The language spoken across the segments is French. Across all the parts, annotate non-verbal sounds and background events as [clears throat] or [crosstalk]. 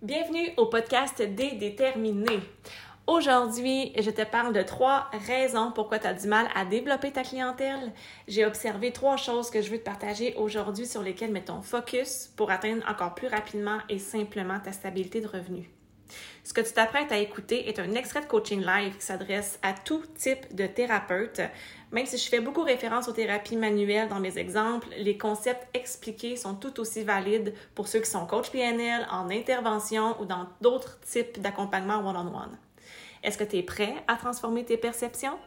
Bienvenue au podcast des déterminés. Aujourd'hui, je te parle de trois raisons pourquoi tu as du mal à développer ta clientèle. J'ai observé trois choses que je veux te partager aujourd'hui sur lesquelles mettre ton focus pour atteindre encore plus rapidement et simplement ta stabilité de revenus. Ce que tu t'apprêtes à écouter est un extrait de coaching live qui s'adresse à tout type de thérapeute. Même si je fais beaucoup référence aux thérapies manuelles dans mes exemples, les concepts expliqués sont tout aussi valides pour ceux qui sont coach PNL, en intervention ou dans d'autres types d'accompagnement one-on-one. Est-ce que tu es prêt à transformer tes perceptions?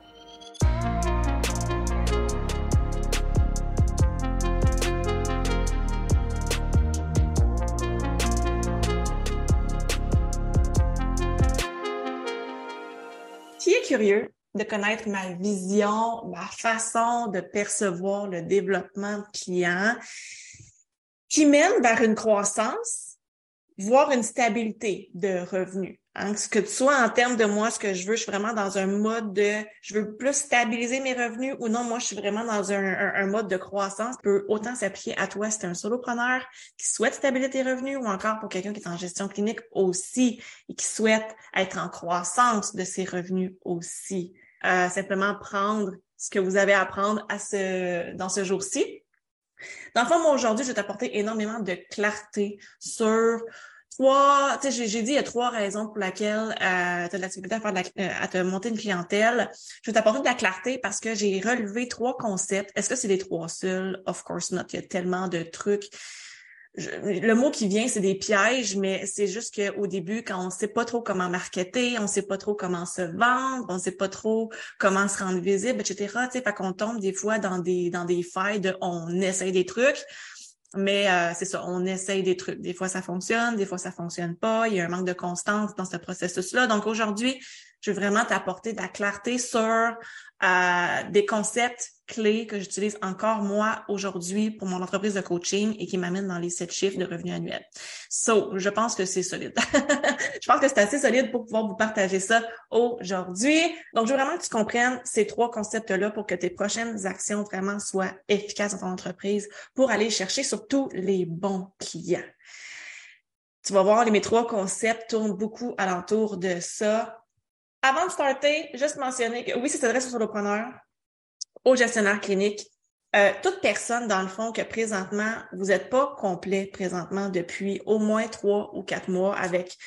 Curieux de connaître ma vision, ma façon de percevoir le développement de client qui mène vers une croissance, voire une stabilité de revenus. Hein, ce que tu sois en termes de moi, ce que je veux, je suis vraiment dans un mode de, je veux plus stabiliser mes revenus ou non, moi, je suis vraiment dans un, un, mode de croissance. peut autant s'appliquer à toi si tu es un solopreneur qui souhaite stabiliser tes revenus ou encore pour quelqu'un qui est en gestion clinique aussi et qui souhaite être en croissance de ses revenus aussi. Euh, simplement prendre ce que vous avez à prendre à ce, dans ce jour-ci. Dans le fond, moi, aujourd'hui, je vais t'apporter énormément de clarté sur trois, tu sais, j'ai dit il y a trois raisons pour lesquelles euh, tu as de la difficulté à, faire euh, à te monter une clientèle. Je vais t'apporter de la clarté parce que j'ai relevé trois concepts. Est-ce que c'est les trois seuls? Of course not. Il y a tellement de trucs. le mot qui vient, c'est des pièges, mais c'est juste qu'au début, quand on sait pas trop comment marketer, on sait pas trop comment se vendre, on sait pas trop comment se rendre visible, etc. Tu sais, fait qu'on tombe des fois dans des dans des failles de on essaye des trucs, mais euh, c'est ça, on essaye des trucs. Des fois, ça fonctionne, des fois, ça fonctionne pas. Il y a un manque de constance dans ce processus-là. Donc, aujourd'hui, je veux vraiment t'apporter de la clarté sur euh, des concepts clés que j'utilise encore moi aujourd'hui pour mon entreprise de coaching et qui m'amènent dans les sept chiffres de revenus annuels. So, je pense que c'est solide. [laughs] je pense que c'est assez solide pour pouvoir vous partager ça aujourd'hui. Donc, je veux vraiment que tu comprennes ces trois concepts-là pour que tes prochaines actions vraiment soient efficaces dans ton entreprise pour aller chercher surtout les bons clients. Tu vas voir, mes trois concepts tournent beaucoup alentour de ça avant de starter, juste mentionner que oui, ça s'adresse aux solopreneurs, aux gestionnaires cliniques, euh, toute personne, dans le fond, que présentement, vous n'êtes pas complet présentement depuis au moins trois ou quatre mois avec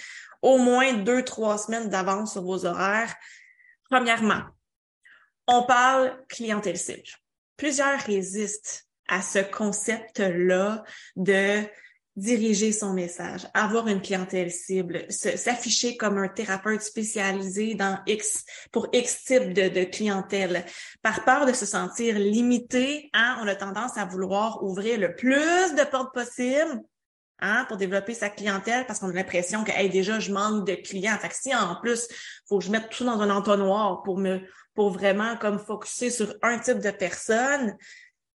au moins deux, trois semaines d'avance sur vos horaires. Premièrement, on parle clientèle cible. Plusieurs résistent à ce concept-là de diriger son message, avoir une clientèle cible, s'afficher comme un thérapeute spécialisé dans X pour X type de, clientèle. Par peur de se sentir limité, hein, on a tendance à vouloir ouvrir le plus de portes possible hein, pour développer sa clientèle parce qu'on a l'impression que déjà je manque de clients. Fait que si en plus, faut que je mette tout dans un entonnoir pour me pour vraiment comme focuser sur un type de personne,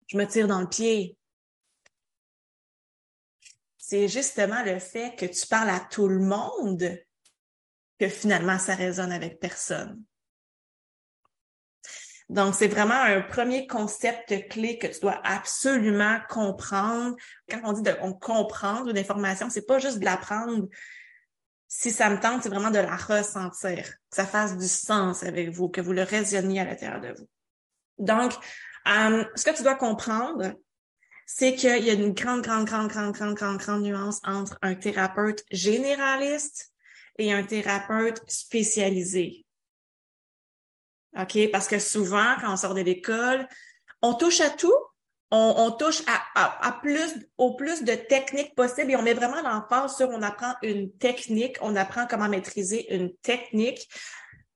je me tire dans le pied c'est justement le fait que tu parles à tout le monde que finalement ça résonne avec personne. Donc, c'est vraiment un premier concept clé que tu dois absolument comprendre. Quand on dit de comprendre une information, c'est pas juste de l'apprendre. Si ça me tente, c'est vraiment de la ressentir, que ça fasse du sens avec vous, que vous le raisonniez à l'intérieur de vous. Donc, euh, ce que tu dois comprendre, c'est qu'il y a une grande, grande, grande, grande, grande, grande, grande nuance entre un thérapeute généraliste et un thérapeute spécialisé. OK? Parce que souvent, quand on sort de l'école, on touche à tout, on, touche à, à, plus, au plus de techniques possibles et on met vraiment l'emphase sur on apprend une technique, on apprend comment maîtriser une technique,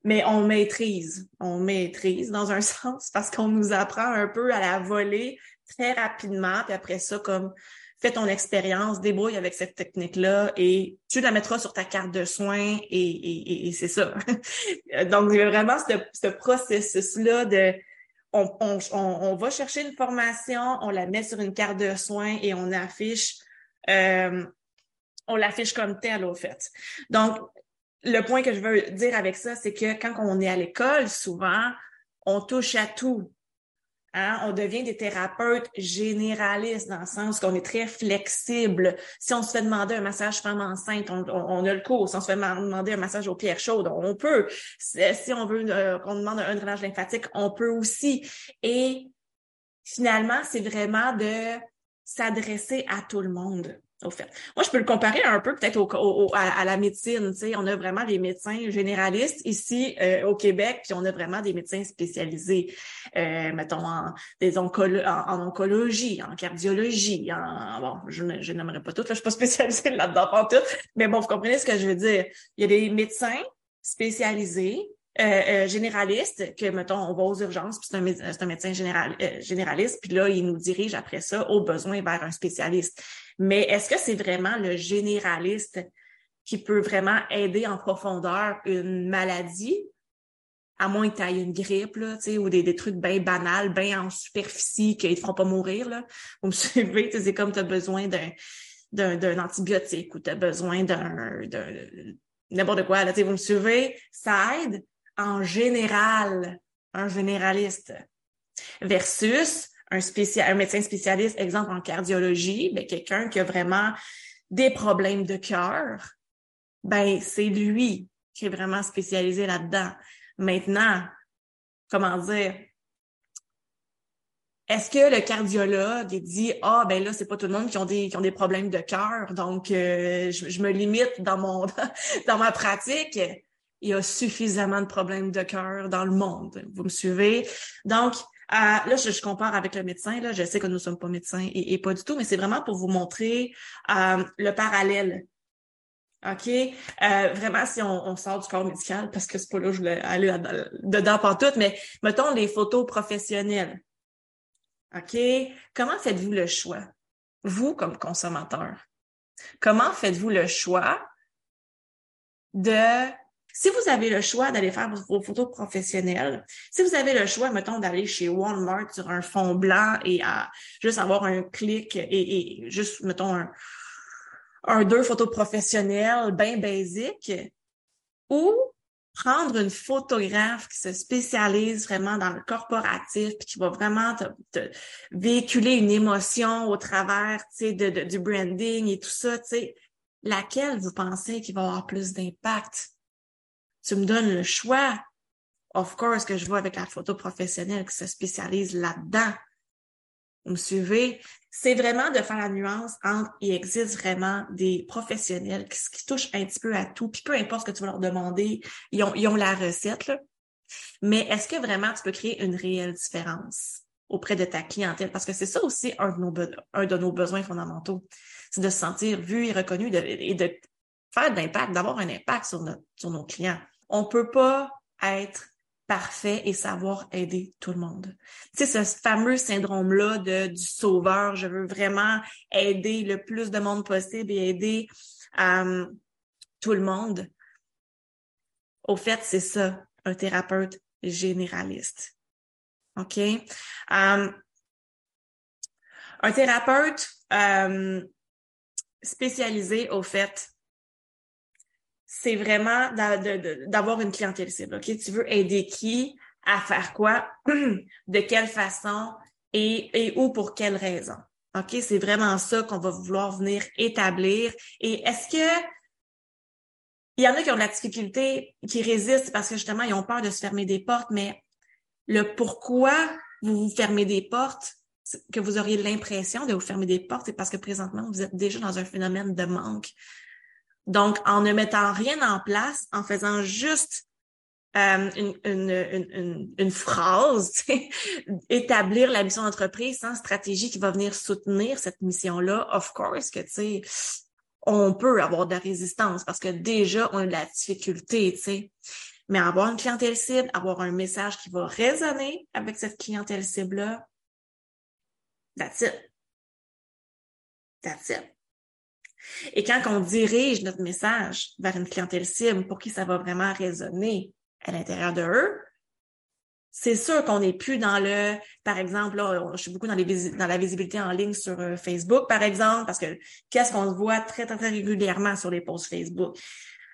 mais on maîtrise, on maîtrise dans un [laughs] sens parce qu'on nous apprend un peu à la volée très rapidement, puis après ça, comme fais ton expérience, débrouille avec cette technique-là et tu la mettras sur ta carte de soins et, et, c'est ça. [laughs] Donc, il y a vraiment ce, ce processus-là de on, on, on, va chercher une formation, on la met sur une carte de soins et on affiche euh, on l'affiche comme tel au fait. Donc, le point que je veux dire avec ça, c'est que quand on est à l'école, souvent, on touche à tout. Hein? On devient des thérapeutes généralistes dans le sens qu'on est très flexible. Si on se fait demander un massage femme enceinte, on, a le cours. Si on se fait demander un massage aux pierres chaudes, on peut. Si on veut euh, qu'on demande un drainage lymphatique, on peut aussi. Et finalement, c'est vraiment de s'adresser à tout le monde au. Moi, je peux le comparer un peu peut-être au, à, la médecine. Tu sais, on a vraiment des médecins généralistes ici euh, au Québec, puis on a vraiment des médecins spécialisés, euh, mettons en, des en, oncologie, en cardiologie, en bon, je, je n'aimerais pas tout, là, je suis pas [laughs] spécialisée là-dedans pas tout, mais bon, vous comprenez ce que je veux dire. Il y a des médecins spécialisés euh, euh, généraliste, que, mettons, on va aux urgences, puis c'est un, un, médecin général, euh, généraliste, puis là, il nous dirige après ça, au besoin, vers un spécialiste. Mais est-ce que c'est vraiment le généraliste qui peut vraiment aider en profondeur une maladie, à moins que tu aies une grippe, là, ou des, des trucs bien banals, bien en superficie, qui ne te feront pas mourir, là? Vous me [laughs] suivez, c'est comme tu as besoin d'un d'un antibiotique ou tu as besoin d'un n'importe quoi, là, vous me suivez, ça aide, en général, un généraliste, versus un, spécial, un médecin spécialiste, exemple en cardiologie, ben, quelqu'un qui a vraiment des problèmes de cœur, ben, c'est lui qui est vraiment spécialisé là-dedans. Maintenant, comment dire, est-ce que le cardiologue dit ah ben là c'est pas tout le monde qui ont des qui ont des problèmes de cœur donc euh, je, je, me limite dans mon [laughs] dans ma pratique il y a suffisamment de problèmes de cœur dans le monde. Vous me suivez? Donc, euh, là, je, compare avec le médecin. Là, je sais que nous ne sommes pas médecins et, pas du tout, mais c'est vraiment pour vous montrer euh, le parallèle. OK? Euh, vraiment, si on, sort du corps médical, parce que c'est pas là que je voulais aller dedans par tout, mais mettons les photos professionnelles. OK? Comment faites-vous le choix? Vous, comme consommateur? Comment faites-vous le choix de si vous avez le choix d'aller faire vos photos professionnelles, si vous avez le choix, mettons, d'aller chez Walmart sur un fond blanc et à juste avoir un clic et, juste, mettons, un, un deux photos professionnelles bien basiques, ou prendre une photographe qui se spécialise vraiment dans le corporatif puis qui va vraiment te, véhiculer une émotion au travers de, de, du branding et tout ça, laquelle vous pensez qui va avoir plus d'impact? Tu me donnes le choix, of course que je vois avec la photo professionnelle qui se spécialise là-dedans. Vous me suivez? C'est vraiment de faire la nuance entre il existe vraiment des professionnels qui, touchent un petit peu à tout, puis peu importe ce que tu vas leur demander, ils ont, ils ont la recette. Là. Mais est-ce que vraiment tu peux créer une réelle différence auprès de ta clientèle? Parce que c'est ça aussi un de nos, un de nos besoins fondamentaux. C'est de se sentir vu et reconnu et de faire de l'impact, d'avoir un impact sur, sur nos clients. On peut pas être parfait et savoir aider tout le monde. Tu sais, ce fameux syndrome-là de, du sauveur, je veux vraiment aider le plus de monde possible et aider euh, tout le monde. Au fait, c'est ça, un thérapeute généraliste. OK? Euh, un thérapeute euh, spécialisé, au fait, c'est vraiment d'avoir une clientèle cible. OK? Tu veux aider qui à faire quoi, [clears throat] de quelle façon et, et où pour quelle raison. OK? C'est vraiment ça qu'on va vouloir venir établir. Et est-ce que il y en a qui ont de la difficulté, qui résistent parce que justement, ils ont peur de se fermer des portes, mais le pourquoi vous vous fermez des portes, que vous auriez l'impression de vous fermer des portes, c'est parce que présentement, vous êtes déjà dans un phénomène de manque donc, en ne mettant rien en place, en faisant juste euh, une, une, phrase, [laughs] établir la mission d'entreprise sans stratégie qui va venir soutenir cette mission-là, of course que, tu sais, on peut avoir de la résistance parce que déjà, on a de la difficulté, tu sais. Mais avoir une clientèle cible, avoir un message qui va résonner avec cette clientèle cible-là, that's it. That's it. Et quand on dirige notre message vers une clientèle cible pour qui ça va vraiment résonner à l'intérieur de eux, c'est sûr qu'on n'est plus dans le, par exemple, là, je suis beaucoup dans, la visibilité en ligne sur euh, Facebook, par exemple, parce que qu'est-ce qu'on voit très, très, très régulièrement sur les posts Facebook?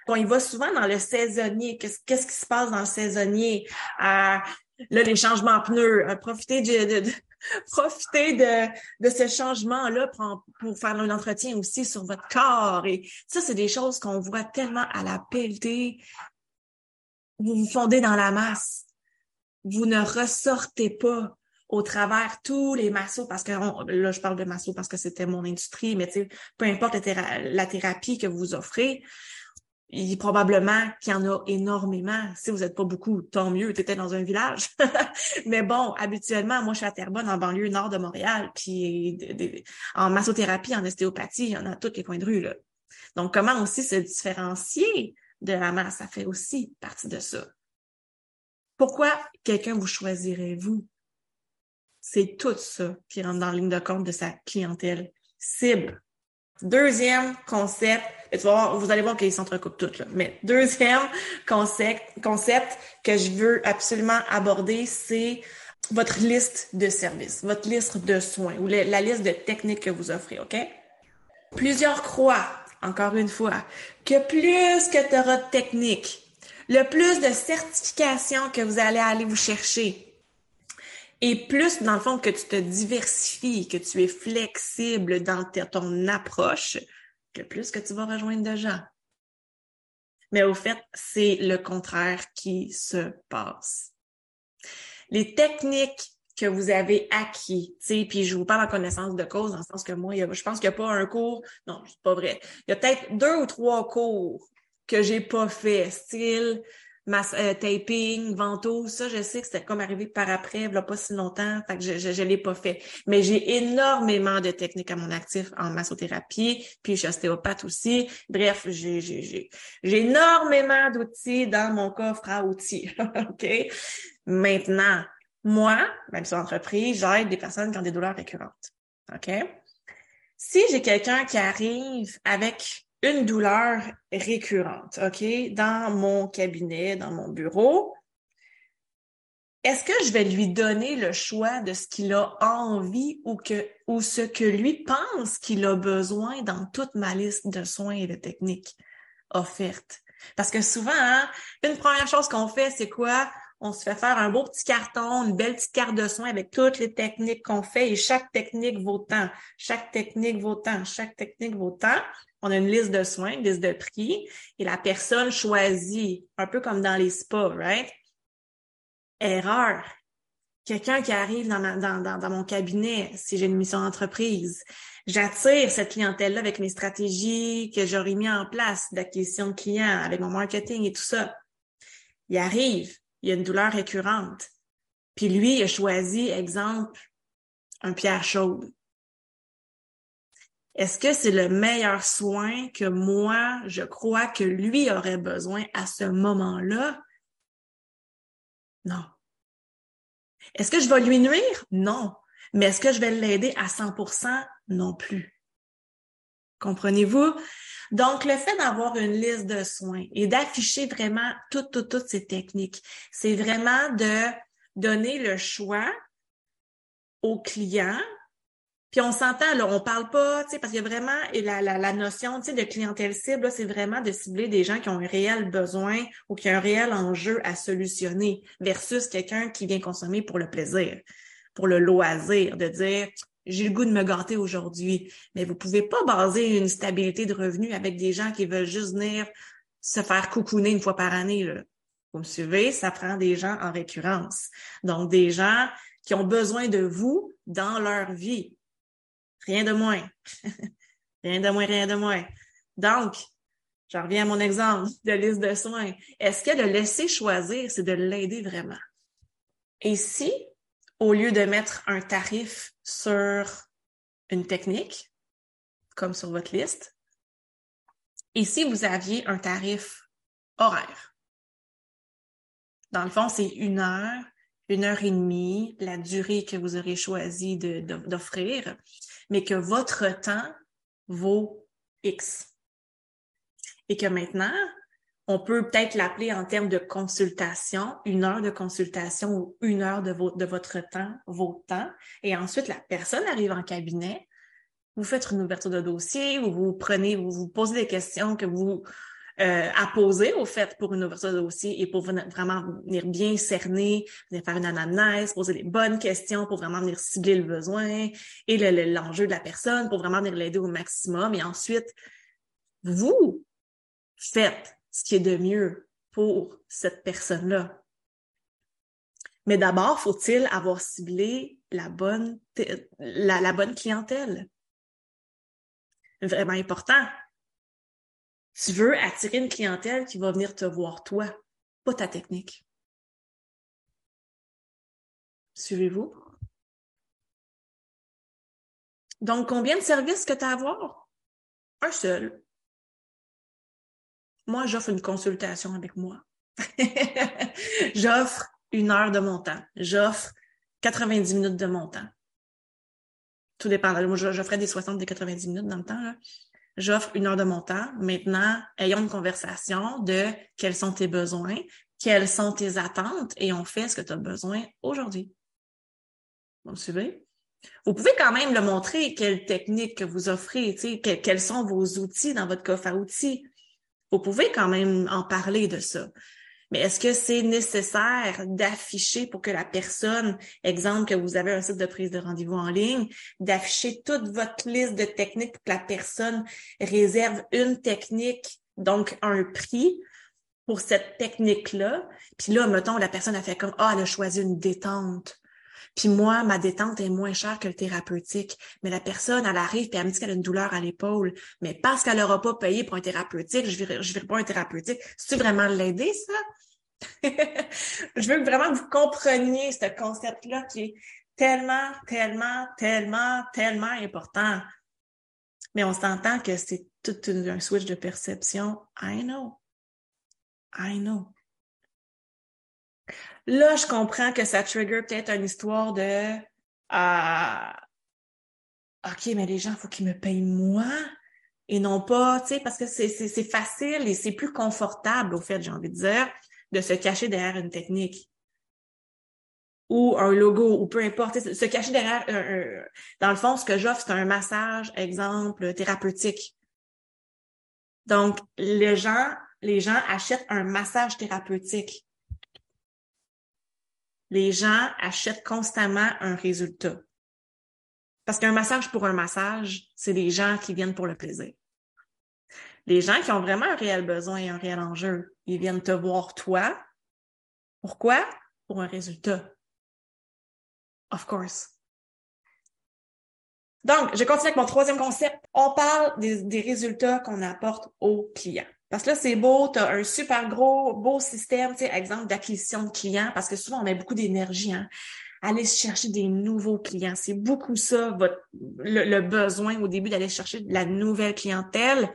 On y va souvent dans le saisonnier. Qu'est-ce, qui se passe dans le saisonnier? Euh, Là, les changements pneus, euh, profitez de, de, [laughs] profitez de, de ce changement-là pour, pour, faire un entretien aussi sur votre corps. Et ça, c'est des choses qu'on voit tellement à la pelletée. Vous vous fondez dans la masse. Vous ne ressortez pas au travers tous les massos, parce que là, je parle de massos parce que c'était mon industrie, mais peu importe la thérapie que vous offrez, il probablement qu'il y en a énormément. Si vous n'êtes pas beaucoup, tant mieux, tu étais dans un village. [laughs] Mais bon, habituellement, moi, je suis à Terrebonne, en banlieue nord de Montréal, puis en massothérapie, en ostéopathie, il y en a tous les coins de rue. Là. Donc, comment aussi se différencier de la masse, ça fait aussi partie de ça. Pourquoi quelqu'un vous choisirez-vous? C'est tout ça qui rentre dans la ligne de compte de sa clientèle cible. Deuxième concept, vous allez voir qu'ils s'entrecoupent toutes. Mais deuxième concept, concept que je veux absolument aborder, c'est votre liste de services, votre liste de soins ou la liste de techniques que vous offrez, OK? Plusieurs croient, encore une fois, que plus que tu auras de techniques, le plus de certifications que vous allez aller vous chercher, et plus, dans le fond, que tu te diversifies, que tu es flexible dans ton approche, que plus que tu vas rejoindre de gens. Mais au fait, c'est le contraire qui se passe. Les techniques que vous avez acquis, puis je vous parle en connaissance de cause, dans le sens que moi, je pense qu'il n'y a pas un cours, non, c'est pas vrai. Il y a peut-être deux ou trois cours que j'ai pas fait, style euh, taping, ventouse, ça, je sais que c'était comme arrivé par après, il pas si longtemps, fait que je je, l'ai pas fait. Mais j'ai énormément de techniques à mon actif en massothérapie, puis je suis ostéopathe aussi. Bref, j'ai j'ai j'ai énormément d'outils dans mon coffre à outils. [laughs] OK? Maintenant, moi, même sur entreprise, j'aide des personnes qui ont des douleurs récurrentes. OK? Si j'ai quelqu'un qui arrive avec une douleur récurrente, OK, dans mon cabinet, dans mon bureau, est-ce que je vais lui donner le choix de ce qu'il a envie ou que ou ce que lui pense qu'il a besoin dans toute ma liste de soins et de techniques offertes? Parce que souvent, hein, une première chose qu'on fait, c'est quoi? On se fait faire un beau petit carton, une belle petite carte de soins avec toutes les techniques qu'on fait et chaque technique vaut tant. Chaque technique vaut tant. Chaque technique vaut tant on a une liste de soins, une liste de prix, et la personne choisit, un peu comme dans les spas, right? Erreur. Quelqu'un qui arrive dans, dans, dans, mon cabinet, si j'ai une mission d'entreprise, j'attire cette clientèle-là avec mes stratégies que j'aurais mis en place d'acquisition de clients, avec mon marketing et tout ça. Il arrive, il y a une douleur récurrente. Puis lui, il a choisi, exemple, un pierre chaude. Est-ce que c'est le meilleur soin que moi, je crois que lui aurait besoin à ce moment-là? Non. Est-ce que je vais lui nuire? Non. Mais est-ce que je vais l'aider à 100%? Non plus. Comprenez-vous? Donc, le fait d'avoir une liste de soins et d'afficher vraiment toutes, toutes, toutes ces techniques, c'est vraiment de donner le choix au client puis on s'entend, là, on parle pas, tu sais, parce qu'il y a vraiment la, notion, de clientèle cible, c'est vraiment de cibler des gens qui ont un réel besoin ou qui ont un réel enjeu à solutionner versus quelqu'un qui vient consommer pour le plaisir, pour le loisir, de dire j'ai le goût de me gâter aujourd'hui. Mais vous pouvez pas baser une stabilité de revenus avec des gens qui veulent juste venir se faire coucouner une fois par année. Vous me suivez? Ça prend des gens en récurrence. Donc, des gens qui ont besoin de vous dans leur vie. Rien de moins. [laughs] rien de moins, rien de moins. Donc, je reviens à mon exemple de liste de soins. Est-ce que le laisser choisir, c'est de l'aider vraiment? Et si, au lieu de mettre un tarif sur une technique, comme sur votre liste, et si vous aviez un tarif horaire? Dans le fond, c'est une heure, une heure et demie, la durée que vous aurez choisi d'offrir mais que votre temps vaut X. Et que maintenant, on peut peut-être l'appeler en termes de consultation, une heure de consultation ou une heure de, votre temps, vos temps. Et ensuite, la personne arrive en cabinet, vous faites une ouverture de dossier, vous vous prenez, vous vous posez des questions que vous euh, à poser au fait pour une ouverture de dossier et pour vraiment venir bien cerner, venir faire une anamnèse, poser les bonnes questions pour vraiment venir cibler le besoin et l'enjeu de la personne pour vraiment venir l'aider au maximum. Et ensuite, vous faites ce qui est de mieux pour cette personne-là. Mais d'abord, faut-il avoir ciblé la bonne, clientèle? Vraiment important. Tu veux attirer une clientèle qui va venir te voir toi, pas ta technique. Suivez-vous? Donc, combien de services que tu as à avoir? Un seul. Moi, j'offre une consultation avec moi. [laughs] j'offre une heure de mon temps. J'offre 90 minutes de mon temps. Tout dépend. Moi, j'offrais des 60, des 90 minutes dans le temps. J'offre une heure de mon temps. Maintenant, ayons une conversation de quels sont tes besoins, quelles sont tes attentes et on fait ce que tu as besoin aujourd'hui. Vous me suivez? Vous pouvez quand même le montrer, quelle technique que vous offrez, quels sont vos outils dans votre coffre à outils. Vous pouvez quand même en parler de ça. Mais est-ce que c'est nécessaire d'afficher pour que la personne, exemple que vous avez un site de prise de rendez-vous en ligne, d'afficher toute votre liste de techniques pour que la personne réserve une technique, donc un prix pour cette technique-là? Puis là, mettons, la personne a fait comme, ah, elle a choisi une détente. Puis moi, ma détente est moins chère que le thérapeutique. Mais la personne, elle arrive et elle me dit qu'elle a une douleur à l'épaule. Mais parce qu'elle n'aura pas payé pour un thérapeutique, je ne je pas un thérapeutique. C'est-tu vraiment l'aider, ça? [laughs] je veux vraiment que vous compreniez ce concept-là qui est tellement, tellement, tellement, tellement important. Mais on s'entend que c'est tout un switch de perception. I know. I know. Là, je comprends que ça trigger peut-être une histoire de euh, OK, mais les gens, il faut qu'ils me payent moi et non pas, tu sais, parce que c'est facile et c'est plus confortable, au fait, j'ai envie de dire de se cacher derrière une technique ou un logo ou peu importe, se cacher derrière un, dans le fond ce que j'offre c'est un massage exemple thérapeutique. Donc les gens les gens achètent un massage thérapeutique. Les gens achètent constamment un résultat. Parce qu'un massage pour un massage, c'est des gens qui viennent pour le plaisir. Les gens qui ont vraiment un réel besoin et un réel enjeu, ils viennent te voir toi. Pourquoi? Pour un résultat. Of course. Donc, je continue avec mon troisième concept. On parle des, résultats qu'on apporte aux clients. Parce que là, c'est beau, tu as un super gros, beau système, tu sais, exemple d'acquisition de clients, parce que souvent, on met beaucoup d'énergie, hein, aller chercher des nouveaux clients. C'est beaucoup ça, votre, le besoin au début d'aller chercher de la nouvelle clientèle.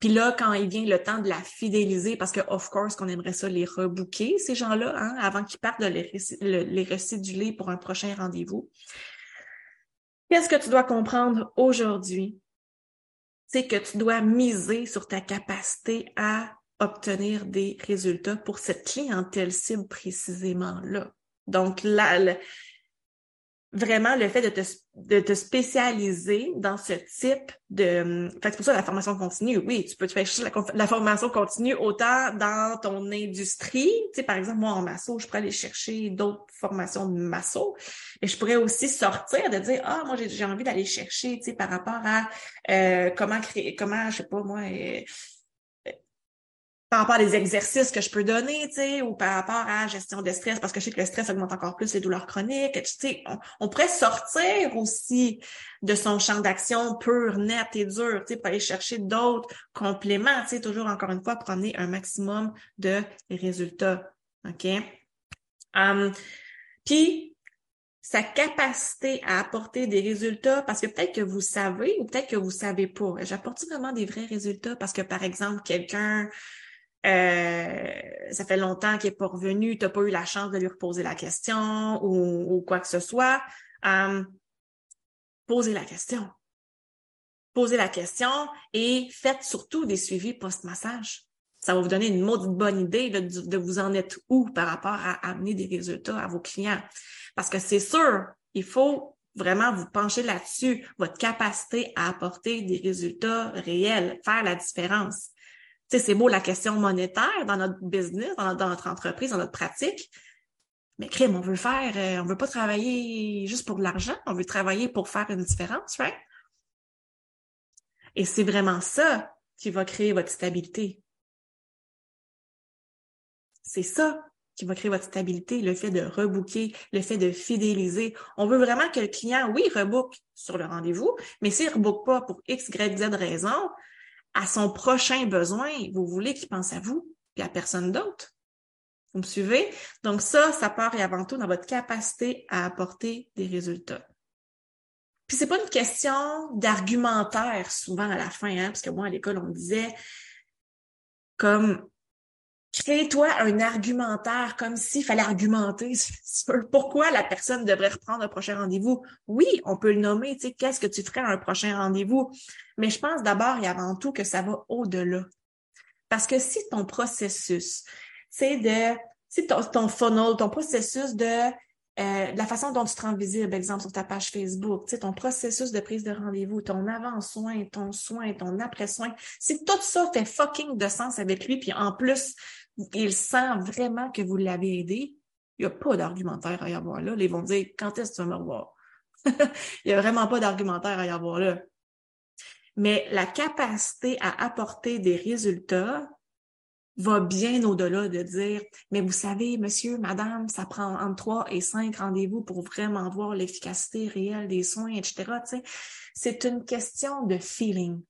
Puis là, quand il vient le temps de la fidéliser, parce que, of course, qu'on aimerait ça les rebooker, ces gens-là, hein, avant qu'ils partent de les, les residuler pour un prochain rendez-vous. Qu'est-ce que tu dois comprendre aujourd'hui? C'est que tu dois miser sur ta capacité à obtenir des résultats pour cette clientèle cible précisément là. Donc, là, vraiment le fait de te, de te spécialiser dans ce type de... Fait c'est pour ça la formation continue. Oui, tu peux te faire la, la, formation continue autant dans ton industrie. Tu sais, par exemple, moi, en masso, je pourrais aller chercher d'autres formations de masso. Et je pourrais aussi sortir de dire, ah, moi, j'ai envie d'aller chercher, tu sais, par rapport à euh, comment créer, comment, je sais pas, moi... Euh, par rapport à des exercices que je peux donner, tu sais, ou par rapport à gestion de stress, parce que je sais que le stress augmente encore plus les douleurs chroniques, tu sais, on, pourrait sortir aussi de son champ d'action pur, net et dur, tu sais, pour aller chercher d'autres compléments, tu sais, toujours encore une fois, pour un maximum de résultats, OK? Um, puis, sa capacité à apporter des résultats, parce que peut-être que vous savez ou peut-être que vous savez pas. J'apporte vraiment des vrais résultats? Parce que, par exemple, quelqu'un euh, ça fait longtemps qu'il n'est pas revenu, tu n'as pas eu la chance de lui reposer la question ou, quoi que ce soit. Euh, posez la question. Posez la question et faites surtout des suivis post-massage. Ça va vous donner une maudite bonne idée de, vous en être où par rapport à amener des résultats à vos clients. Parce que c'est sûr, il faut vraiment vous pencher là-dessus, votre capacité à apporter des résultats réels, faire la différence. Sais, c'est beau la question monétaire dans notre business, dans notre, entreprise, dans notre pratique. Mais crime, on veut faire, euh, on veut pas travailler juste pour de l'argent, on veut travailler pour faire une différence, right? Et c'est vraiment ça qui va créer votre stabilité. C'est ça qui va créer votre stabilité, le fait de rebooker, le fait de fidéliser. On veut vraiment que le client, oui, rebook sur le rendez-vous, mais s'il ne rebook pas pour X, Y, Z raison, à son prochain besoin, vous voulez qu'il pense à vous et à personne d'autre. Vous me suivez? Donc ça, ça part et avant tout dans votre capacité à apporter des résultats. Puis c'est pas une question d'argumentaire souvent à la fin, hein, parce que moi à l'école on disait comme crée-toi un argumentaire comme s'il fallait argumenter [laughs] sur pourquoi la personne devrait reprendre un prochain rendez-vous? Oui, on peut le nommer, tu sais, qu'est-ce que tu ferais à un prochain rendez-vous? Mais je pense d'abord et avant tout que ça va au-delà. Parce que si ton processus, c'est de, si ton funnel, ton processus de euh, la façon dont tu te rends visible, exemple sur ta page Facebook, ton processus de prise de rendez-vous, ton avant-soin, ton soin, ton après-soin, si tout ça fait fucking de sens avec lui, puis en plus, il sent vraiment que vous l'avez aidé, il n'y a pas d'argumentaire à y avoir là. Ils vont dire, quand est-ce que tu vas me revoir? [laughs] il n'y a vraiment pas d'argumentaire à y avoir là. Mais la capacité à apporter des résultats, va bien au-delà de dire, mais vous savez, monsieur, madame, ça prend entre trois et cinq rendez-vous pour vraiment voir l'efficacité réelle des soins, etc. C'est une question de feeling.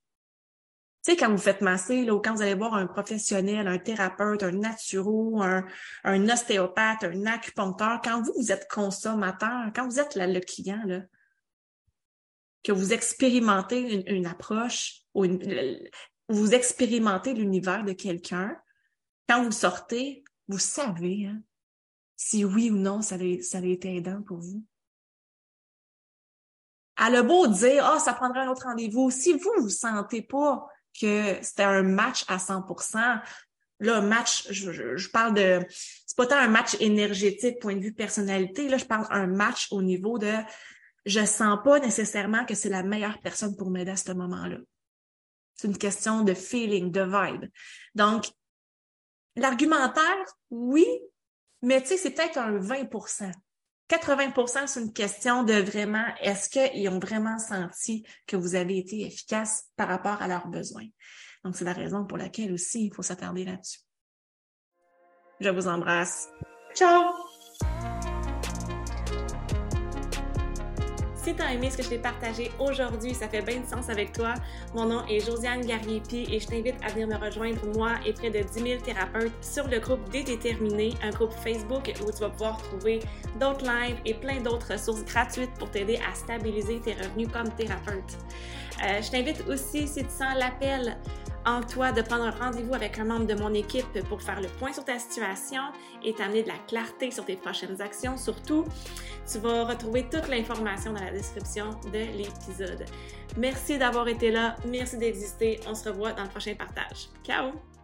Tu sais, quand vous faites masser, là, ou quand vous allez voir un professionnel, un thérapeute, un naturo, un, un ostéopathe, un acupuncteur, quand vous, vous êtes consommateur, quand vous êtes le client, là, que vous expérimentez une, approche ou vous expérimentez l'univers de quelqu'un, quand vous sortez, vous savez hein, si oui ou non ça a, ça été aidant pour vous. À le beau dire, ah, ça prendra un autre rendez-vous. Si vous, vous sentez pas que c'était un match à 100%, là, match, je, je, parle de, c'est pas tant un match énergétique, point de vue personnalité, là, je parle un match au niveau de, je sens pas nécessairement que c'est la meilleure personne pour m'aider à ce moment-là. C'est une question de feeling, de vibe. Donc, L'argumentaire, oui, mais tu sais, c'est peut-être un 20% 80% c'est une question de vraiment, est-ce qu'ils ont vraiment senti que vous avez été efficace par rapport à leurs besoins? Donc, c'est la raison pour laquelle aussi il faut s'attarder là-dessus. Je vous embrasse. Ciao! Si tu as aimé ce que je t'ai partagé aujourd'hui, ça fait bien de sens avec toi. Mon nom est Josiane Garriépi et je t'invite à venir me rejoindre, moi et près de 10 000 thérapeutes, sur le groupe Déterminé, un groupe Facebook où tu vas pouvoir trouver d'autres lives et plein d'autres ressources gratuites pour t'aider à stabiliser tes revenus comme thérapeute. Euh, je t'invite aussi, si tu sens l'appel en toi de prendre un rendez-vous avec un membre de mon équipe pour faire le point sur ta situation et t'amener de la clarté sur tes prochaines actions. Surtout, tu vas retrouver toute l'information dans la description de l'épisode. Merci d'avoir été là, merci d'exister. On se revoit dans le prochain partage. Ciao!